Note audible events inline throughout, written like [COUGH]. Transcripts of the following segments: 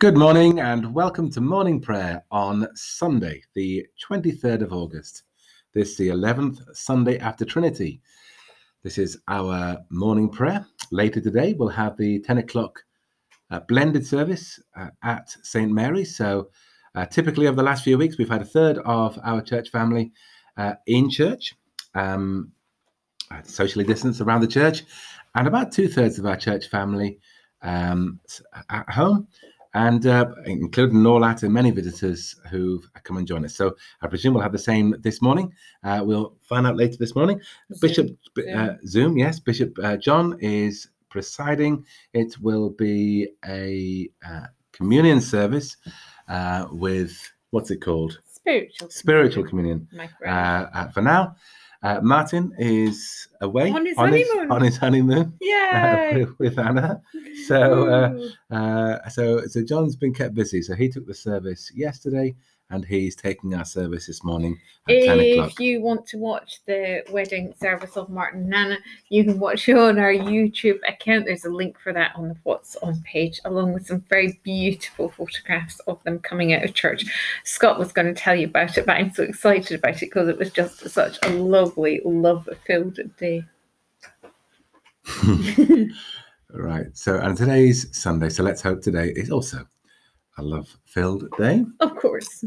Good morning and welcome to morning prayer on Sunday, the 23rd of August. This is the 11th Sunday after Trinity. This is our morning prayer. Later today, we'll have the 10 o'clock uh, blended service uh, at St. Mary's. So, uh, typically, over the last few weeks, we've had a third of our church family uh, in church, um, socially distanced around the church, and about two thirds of our church family um, at home and uh, including all that and many visitors who've come and joined us. So I presume we'll have the same this morning. Uh, we'll find out later this morning. Zoom. Bishop uh, Zoom, yes, Bishop uh, John is presiding. It will be a uh, communion service uh, with what's it called? Spiritual. Spiritual communion. communion. for now. Uh, Martin is away on his on honeymoon. His, on his honeymoon. Yeah, uh, with, with, Anna. So, uh, uh, so, so John's been kept busy. So he took the service yesterday, and he's taking our service this morning at if 10 o'clock. If you want to watch the wedding service of Martin and Anna, you can watch it on our YouTube account. There's a link for that on the What's On page, along with some very beautiful photographs of them coming out of church. Scott was going to tell you about it, but I'm so excited about it because it was just such a lovely, love filled day. [LAUGHS] right. So, and today's Sunday. So let's hope today is also a love filled day. Of course.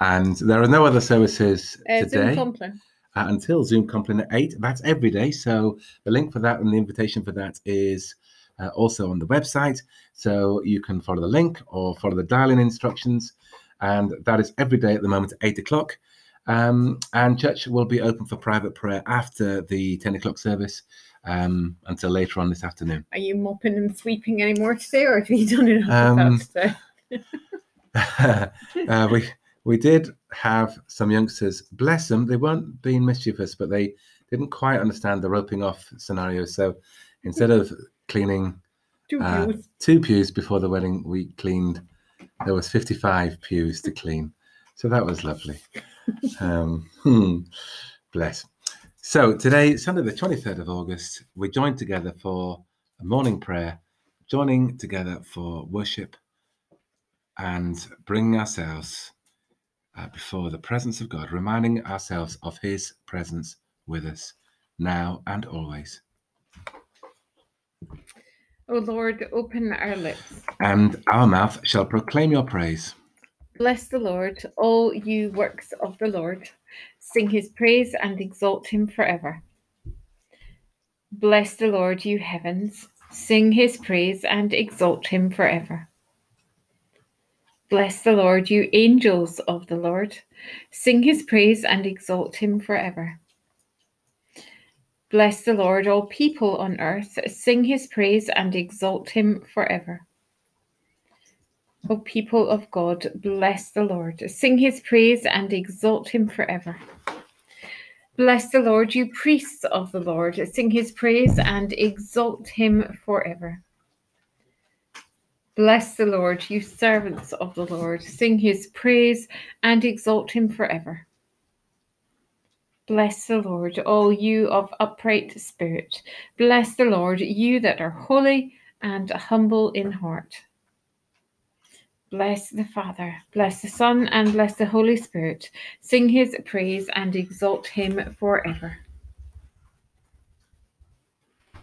And there are no other services uh, today. Zoom Compline. Uh, until Zoom Compline at 8. That's every day. So the link for that and the invitation for that is uh, also on the website. So you can follow the link or follow the dial-in instructions. And that is every day at the moment at 8 o'clock. Um, and church will be open for private prayer after the 10 o'clock service um, until later on this afternoon. Are you mopping and sweeping anymore today, or have you done enough um, of that today? [LAUGHS] uh, we we did have some youngsters. Bless them, they weren't being mischievous, but they didn't quite understand the roping off scenario. So instead of cleaning two, uh, pews. two pews before the wedding, we cleaned. There was fifty-five pews to clean, so that was lovely. [LAUGHS] um, hmm, bless. So today, Sunday, the twenty-third of August, we joined together for a morning prayer, joining together for worship and bringing ourselves uh, before the presence of God, reminding ourselves of His presence with us now and always. O Lord, open our lips. And our mouth shall proclaim your praise. Bless the Lord, all you works of the Lord. Sing his praise and exalt him forever. Bless the Lord, you heavens. Sing his praise and exalt him forever. Bless the Lord, you angels of the Lord. Sing his praise and exalt him forever. Bless the Lord, all people on earth. Sing his praise and exalt him forever. O people of God, bless the Lord. Sing his praise and exalt him forever. Bless the Lord, you priests of the Lord. Sing his praise and exalt him forever. Bless the Lord, you servants of the Lord. Sing his praise and exalt him forever. Bless the Lord, all you of upright spirit. Bless the Lord, you that are holy and humble in heart. Bless the Father, bless the Son, and bless the Holy Spirit. Sing his praise and exalt him forever.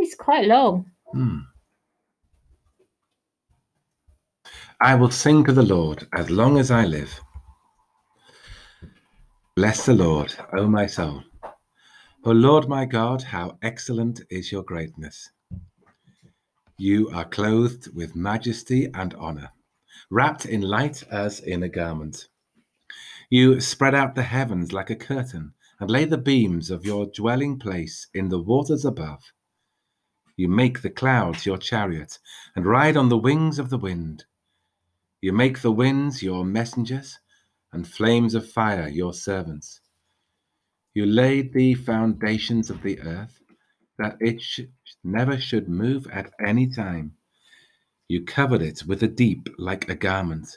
It's quite long. Hmm. I will sing to the Lord as long as I live. Bless the Lord, O my soul. O Lord my God, how excellent is your greatness. You are clothed with majesty and honor, wrapped in light as in a garment. You spread out the heavens like a curtain and lay the beams of your dwelling place in the waters above. You make the clouds your chariot and ride on the wings of the wind. You make the winds your messengers, and flames of fire your servants. You laid the foundations of the earth, that it sh- never should move at any time. You covered it with a deep like a garment.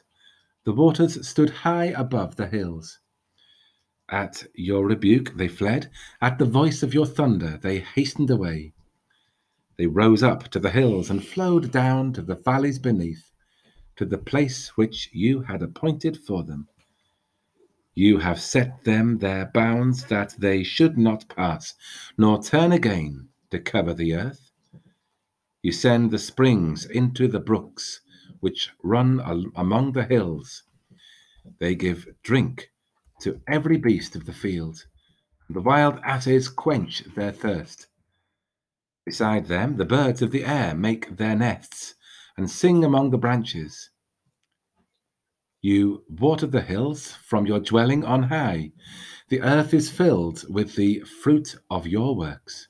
The waters stood high above the hills. At your rebuke they fled. At the voice of your thunder they hastened away. They rose up to the hills and flowed down to the valleys beneath, to the place which you had appointed for them. You have set them their bounds that they should not pass, nor turn again to cover the earth. You send the springs into the brooks which run al- among the hills. They give drink to every beast of the field, and the wild asses quench their thirst. Beside them, the birds of the air make their nests and sing among the branches. You water the hills from your dwelling on high. The earth is filled with the fruit of your works.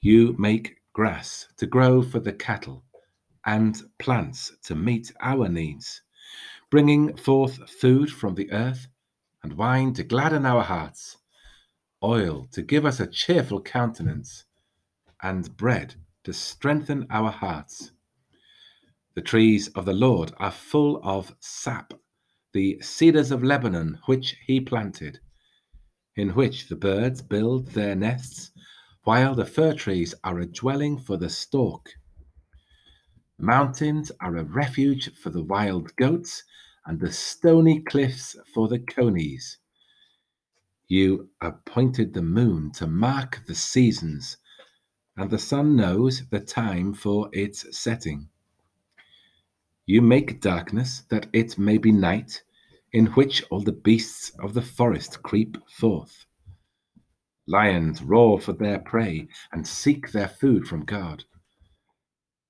You make grass to grow for the cattle and plants to meet our needs, bringing forth food from the earth and wine to gladden our hearts, oil to give us a cheerful countenance, and bread to strengthen our hearts. The trees of the Lord are full of sap, the cedars of Lebanon which he planted, in which the birds build their nests, while the fir trees are a dwelling for the stork. Mountains are a refuge for the wild goats, and the stony cliffs for the conies. You appointed the moon to mark the seasons, and the sun knows the time for its setting. You make darkness that it may be night, in which all the beasts of the forest creep forth. Lions roar for their prey and seek their food from God.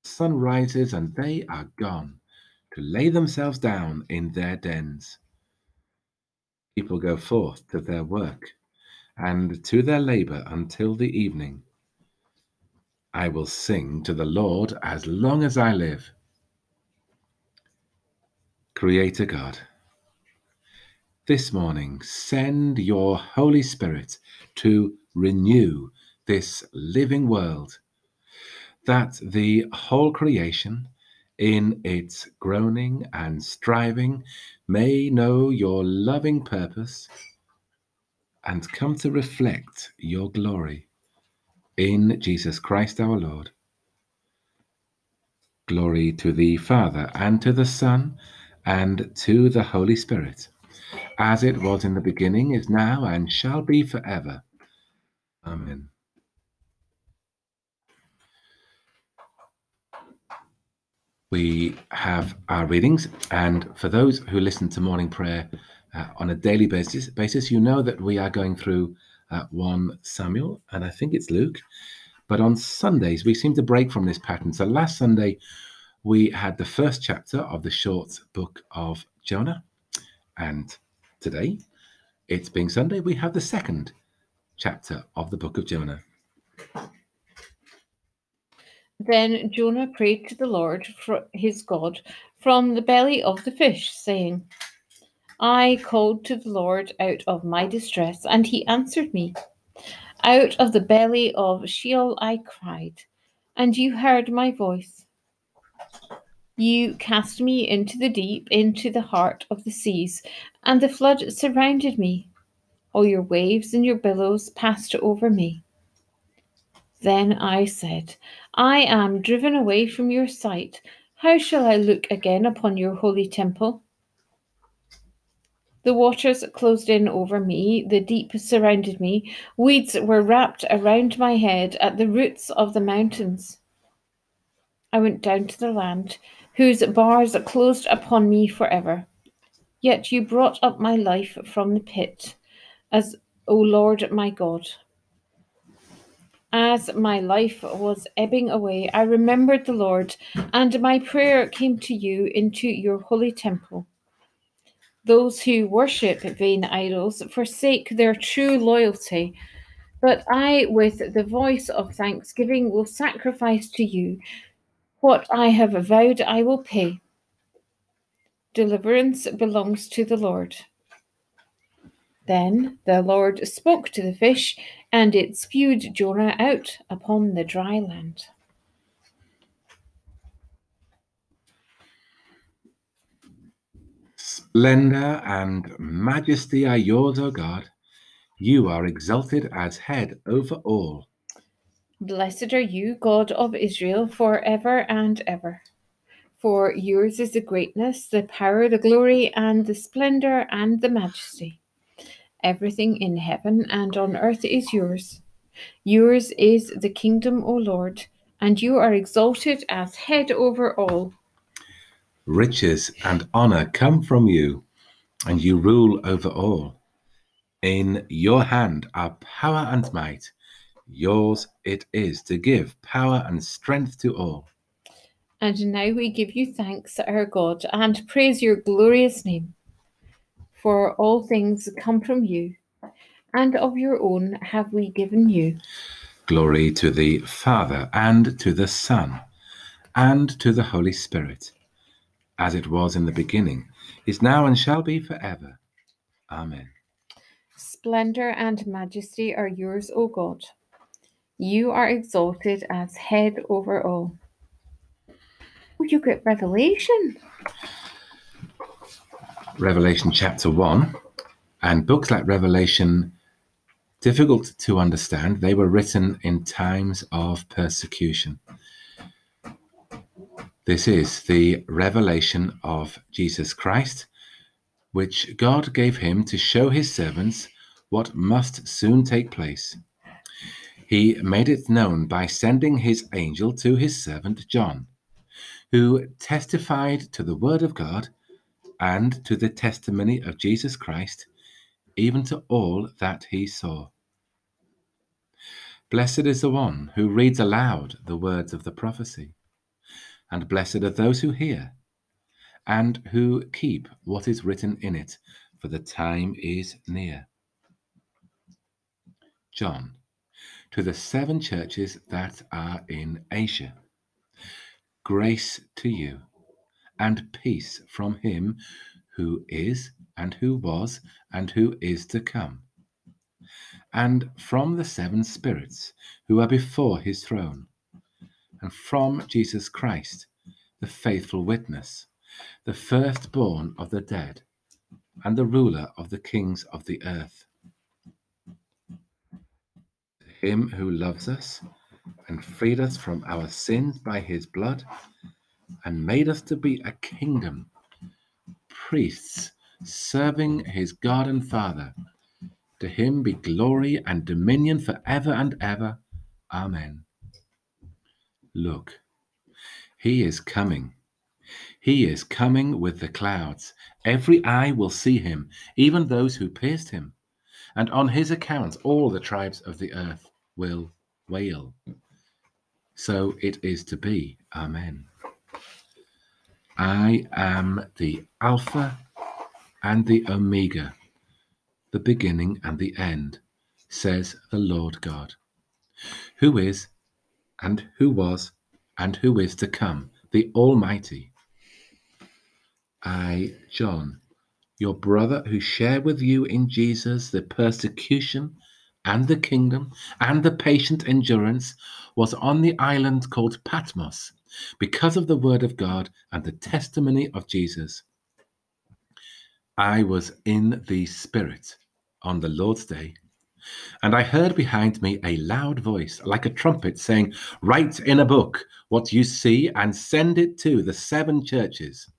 Sun rises and they are gone to lay themselves down in their dens. People go forth to their work and to their labor until the evening. I will sing to the Lord as long as I live. Creator God, this morning send your Holy Spirit to renew this living world, that the whole creation, in its groaning and striving, may know your loving purpose and come to reflect your glory in Jesus Christ our Lord. Glory to the Father, and to the Son, and to the Holy Spirit, as it was in the beginning, is now, and shall be forever. Amen. We have our readings, and for those who listen to morning prayer uh, on a daily basis, basis, you know that we are going through uh, 1 Samuel, and I think it's Luke. But on Sundays, we seem to break from this pattern. So last Sunday, we had the first chapter of the short book of Jonah. And today, it's being Sunday, we have the second chapter of the book of Jonah. Then Jonah prayed to the Lord, his God, from the belly of the fish, saying, I called to the Lord out of my distress, and he answered me. Out of the belly of Sheol I cried, and you heard my voice. You cast me into the deep, into the heart of the seas, and the flood surrounded me. All your waves and your billows passed over me. Then I said, I am driven away from your sight. How shall I look again upon your holy temple? The waters closed in over me, the deep surrounded me, weeds were wrapped around my head at the roots of the mountains. I went down to the land, whose bars closed upon me forever. Yet you brought up my life from the pit, as, O Lord my God. As my life was ebbing away, I remembered the Lord, and my prayer came to you into your holy temple. Those who worship vain idols forsake their true loyalty. But I, with the voice of thanksgiving, will sacrifice to you. What I have vowed, I will pay. Deliverance belongs to the Lord. Then the Lord spoke to the fish, and it spewed Jonah out upon the dry land. Splendor and majesty are yours, O God. You are exalted as head over all. Blessed are you, God of Israel, for ever and ever. For yours is the greatness, the power, the glory, and the splendor and the majesty. Everything in heaven and on earth is yours. Yours is the kingdom, O Lord, and you are exalted as head over all. Riches and honor come from you, and you rule over all. In your hand are power and might. Yours it is to give power and strength to all. And now we give you thanks, our God, and praise your glorious name. For all things come from you, and of your own have we given you. Glory to the Father, and to the Son, and to the Holy Spirit, as it was in the beginning, is now, and shall be forever. Amen. Splendor and majesty are yours, O God. You are exalted as head over all. Oh, you get revelation. Revelation chapter 1, and books like Revelation, difficult to understand. They were written in times of persecution. This is the revelation of Jesus Christ, which God gave him to show his servants what must soon take place. He made it known by sending his angel to his servant John, who testified to the word of God and to the testimony of Jesus Christ, even to all that he saw. Blessed is the one who reads aloud the words of the prophecy, and blessed are those who hear and who keep what is written in it, for the time is near. John, to the seven churches that are in Asia, grace to you and peace from him who is, and who was, and who is to come, and from the seven spirits who are before his throne, and from Jesus Christ, the faithful witness, the firstborn of the dead, and the ruler of the kings of the earth. To him who loves us and freed us from our sins by his blood and made us to be a kingdom, priests serving his God and Father. To him be glory and dominion forever and ever. Amen. Look, he is coming. He is coming with the clouds. Every eye will see him, even those who pierced him. And on his account, all the tribes of the earth will wail. So it is to be. Amen. I am the Alpha and the Omega, the beginning and the end, says the Lord God, who is, and who was, and who is to come, the Almighty. I, John, your brother who shared with you in Jesus the persecution and the kingdom and the patient endurance, was on the island called Patmos because of the word of God and the testimony of Jesus. I was in the Spirit on the Lord's day, and I heard behind me a loud voice, like a trumpet, saying, Write in a book what you see and send it to the seven churches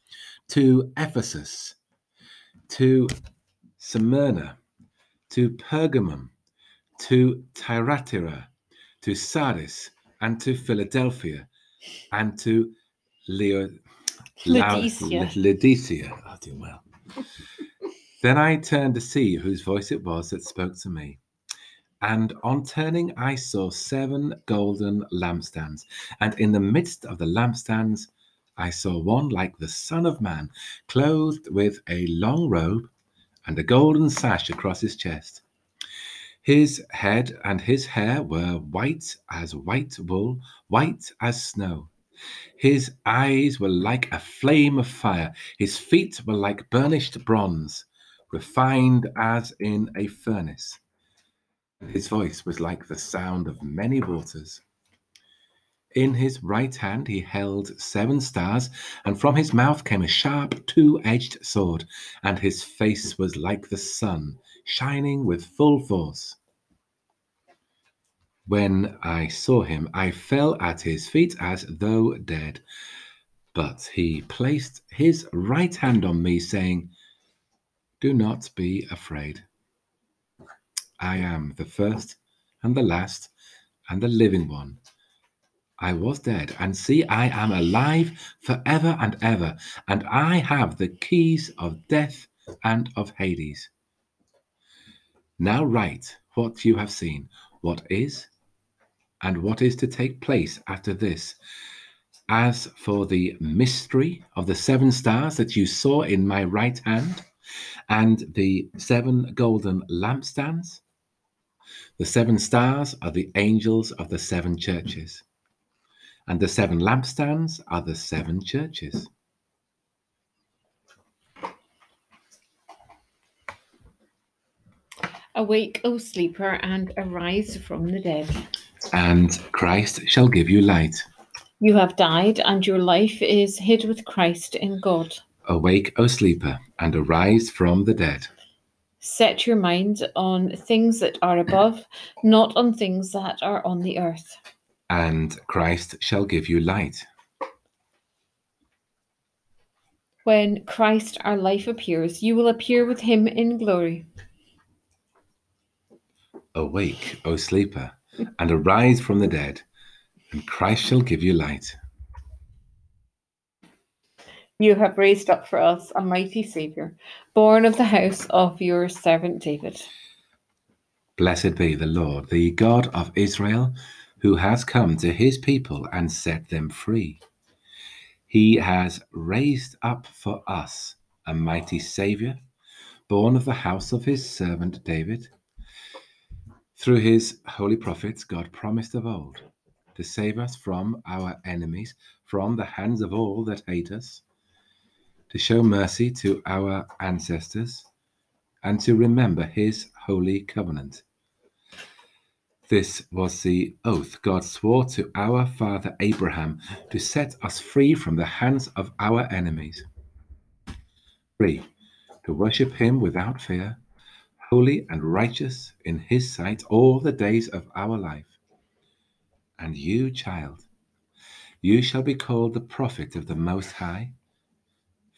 to Ephesus, to Smyrna, to Pergamum, to Thyatira, to Sardis, and to Philadelphia and to Leo, Laodicea. Laodicea. I oh, do well. then I turned to see whose voice it was that spoke to me. And on turning, I saw seven golden lampstands. And in the midst of the lampstands, I saw one like the Son of Man, clothed with a long robe and a golden sash across his chest. His head and his hair were white as white wool, white as snow, His eyes were like a flame of fire, his feet were like burnished bronze, refined as in a furnace. His voice was like the sound of many waters. In his right hand he held seven stars, and from his mouth came a sharp two edged sword, and his face was like the sun, shining with full force. When I saw him, I fell at his feet as though dead. But he placed his right hand on me, saying, Do not be afraid. I am the first and the last and the living one. I was dead, and see, I am alive forever and ever, and I have the keys of death and of Hades. Now write what you have seen, what is and what is to take place after this. As for the mystery of the seven stars that you saw in my right hand, and the seven golden lampstands, the seven stars are the angels of the seven churches, and the seven lampstands are the seven churches. Awake, O sleeper, and arise from the dead and Christ shall give you light. You have died, and your life is hid with Christ in God. Awake, O sleeper, and arise from the dead. Set your mind on things that are above, not on things that are on the earth. And Christ shall give you light. When Christ our life appears, you will appear with him in glory. Awake, O sleeper and arise from the dead, and Christ shall give you light. You have raised up for us a mighty Saviour, born of the house of your servant David. Blessed be the Lord, the God of Israel, who has come to his people and set them free. He has raised up for us a mighty Saviour, born of the house of his servant David through his holy prophets, God promised of old to save us from our enemies, from the hands of all that hate us, to show mercy to our ancestors, and to remember his holy covenant. This was the oath God swore to our father Abraham to set us free from the hands of our enemies. Free to worship him without fear holy and righteous in his sight all the days of our life. And you, child, you shall be called the prophet of the Most High,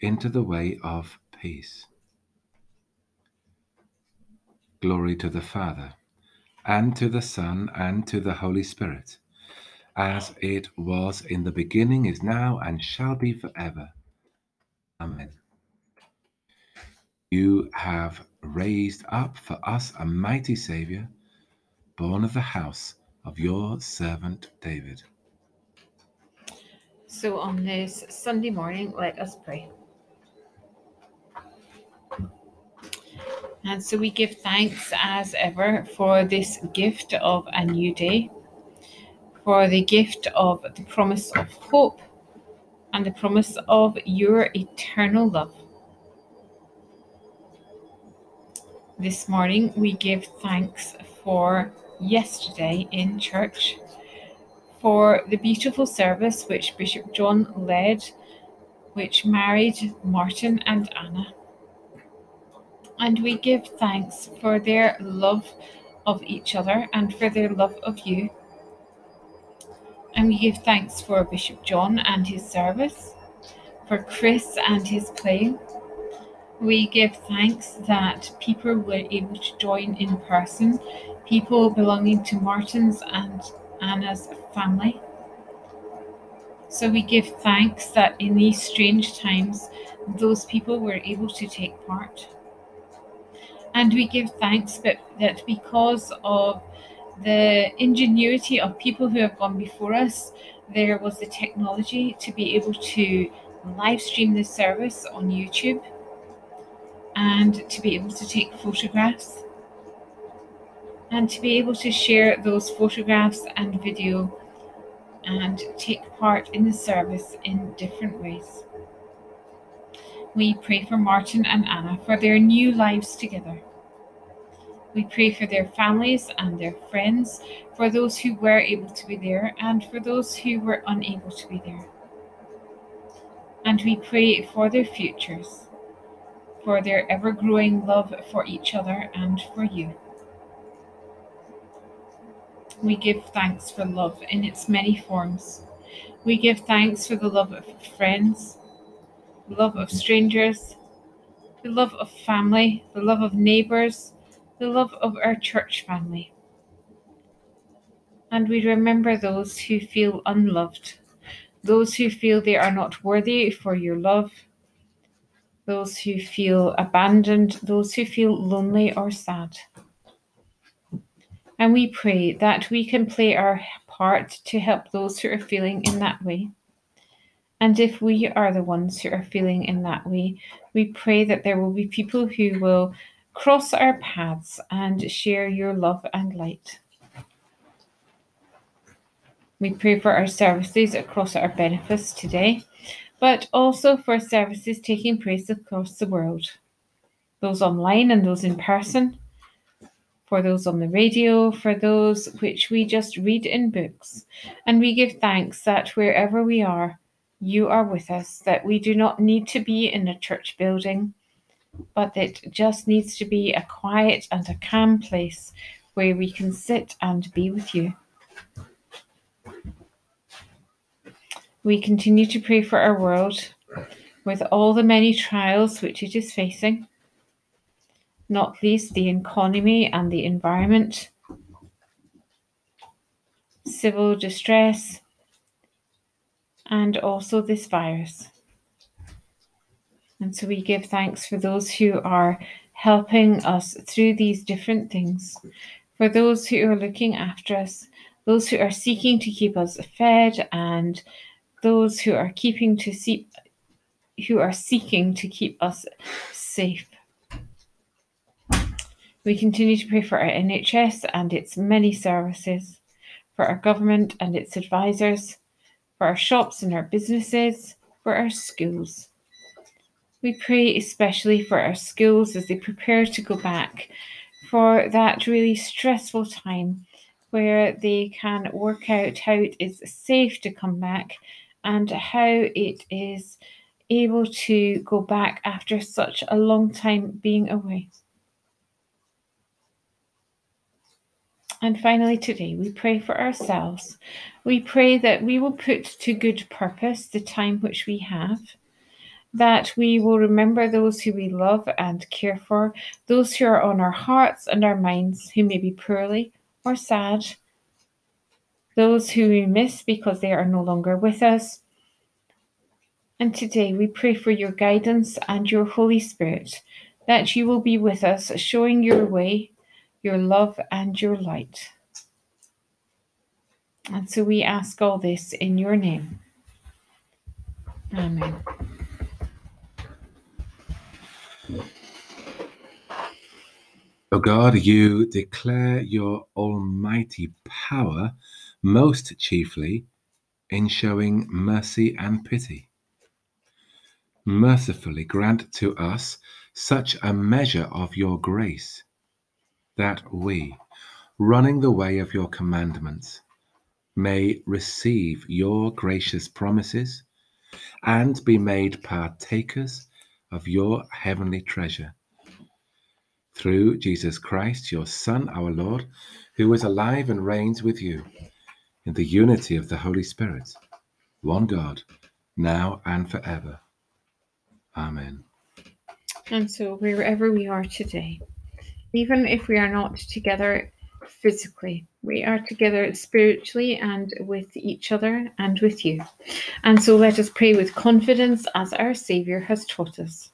into the way of peace. Glory to the Father, and to the Son, and to the Holy Spirit, as it was in the beginning, is now, and shall be forever. Amen. You have raised up for us a mighty Saviour, born of the house of your servant David. So, on this Sunday morning, let us pray. And so we give thanks as ever for this gift of a new day, for the gift of the promise of hope and the promise of your eternal love. This morning we give thanks for yesterday in church, for the beautiful service which Bishop John led, which married Martin and Anna. And we give thanks for their love of each other and for their love of you. And we give thanks for Bishop John and his service, for Chris and his playing we give thanks that people were able to join in person, people belonging to Martin's and Anna's family. So we give thanks that in these strange times, those people were able to take part. And we give thanks that, that because of the ingenuity of people who have gone before us, there was the technology to be able to live stream this service on YouTube and to be able to take photographs and to be able to share those photographs and video and take part in the service in different ways. We pray for Martin and Anna for their new lives together. We pray for their families and their friends, for those who were able to be there and for those who were unable to be there. And we pray for their futures, for their ever growing love for each other and for you. We give thanks for love in its many forms. We give thanks for the love of friends, the love of strangers, the love of family, the love of neighbours, the love of our church family. And we remember those who feel unloved, those who feel they are not worthy for your love, those who feel abandoned, those who feel lonely or sad. And we pray that we can play our part to help those who are feeling in that way. And if we are the ones who are feeling in that way, we pray that there will be people who will cross our paths and share your love and light. We pray for our services across our benefice today, but also for services taking place across the world, those online and those in person for those on the radio, for those which we just read in books. And we give thanks that wherever we are, you are with us, that we do not need to be in a church building, but it just needs to be a quiet and a calm place where we can sit and be with you. We continue to pray for our world with all the many trials which it is facing not least the economy and the environment, civil distress, and also this virus. And so we give thanks for those who are helping us through these different things, for those who are looking after us, those who are seeking to keep us fed, and those who are keeping to see, who are seeking to keep us safe. We continue to pray for our NHS and its many services, for our government and its advisors, for our shops and our businesses, for our schools. We pray especially for our schools as they prepare to go back for that really stressful time where they can work out how it is safe to come back and how it is able to go back after such a long time being away. And finally, today, we pray for ourselves. We pray that we will put to good purpose the time which we have, that we will remember those who we love and care for, those who are on our hearts and our minds who may be poorly or sad, those who we miss because they are no longer with us. And today we pray for your guidance and your Holy Spirit, that you will be with us, showing your way your love and your light. And so we ask all this in your name. Amen. O God, you declare your almighty power most chiefly in showing mercy and pity. Mercifully grant to us such a measure of your grace that we, running the way of your commandments, may receive your gracious promises and be made partakers of your heavenly treasure. Through Jesus Christ, your Son, our Lord, who is alive and reigns with you in the unity of the Holy Spirit, one God, now and forever. Amen. And so, wherever we are today, even if we are not together physically, We are together spiritually and with each other and with you. And so let us pray with confidence as our Saviour has taught us.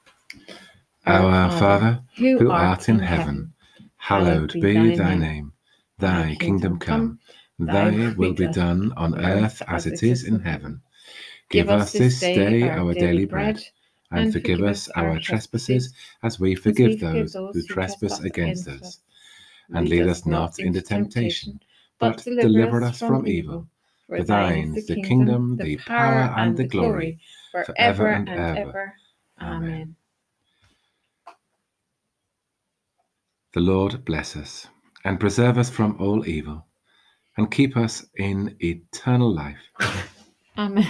Our Father, who art in heaven, hallowed be thy name. Thy kingdom come, thy will be done on earth as it is in heaven. Give us this day our daily bread, and forgive us our trespasses as we forgive those who trespass against us. And lead us not into temptation, but deliver us from evil. For thine is the kingdom, the power, and the glory, forever and ever. Amen. The Lord bless us and preserve us from all evil and keep us in eternal life. Amen.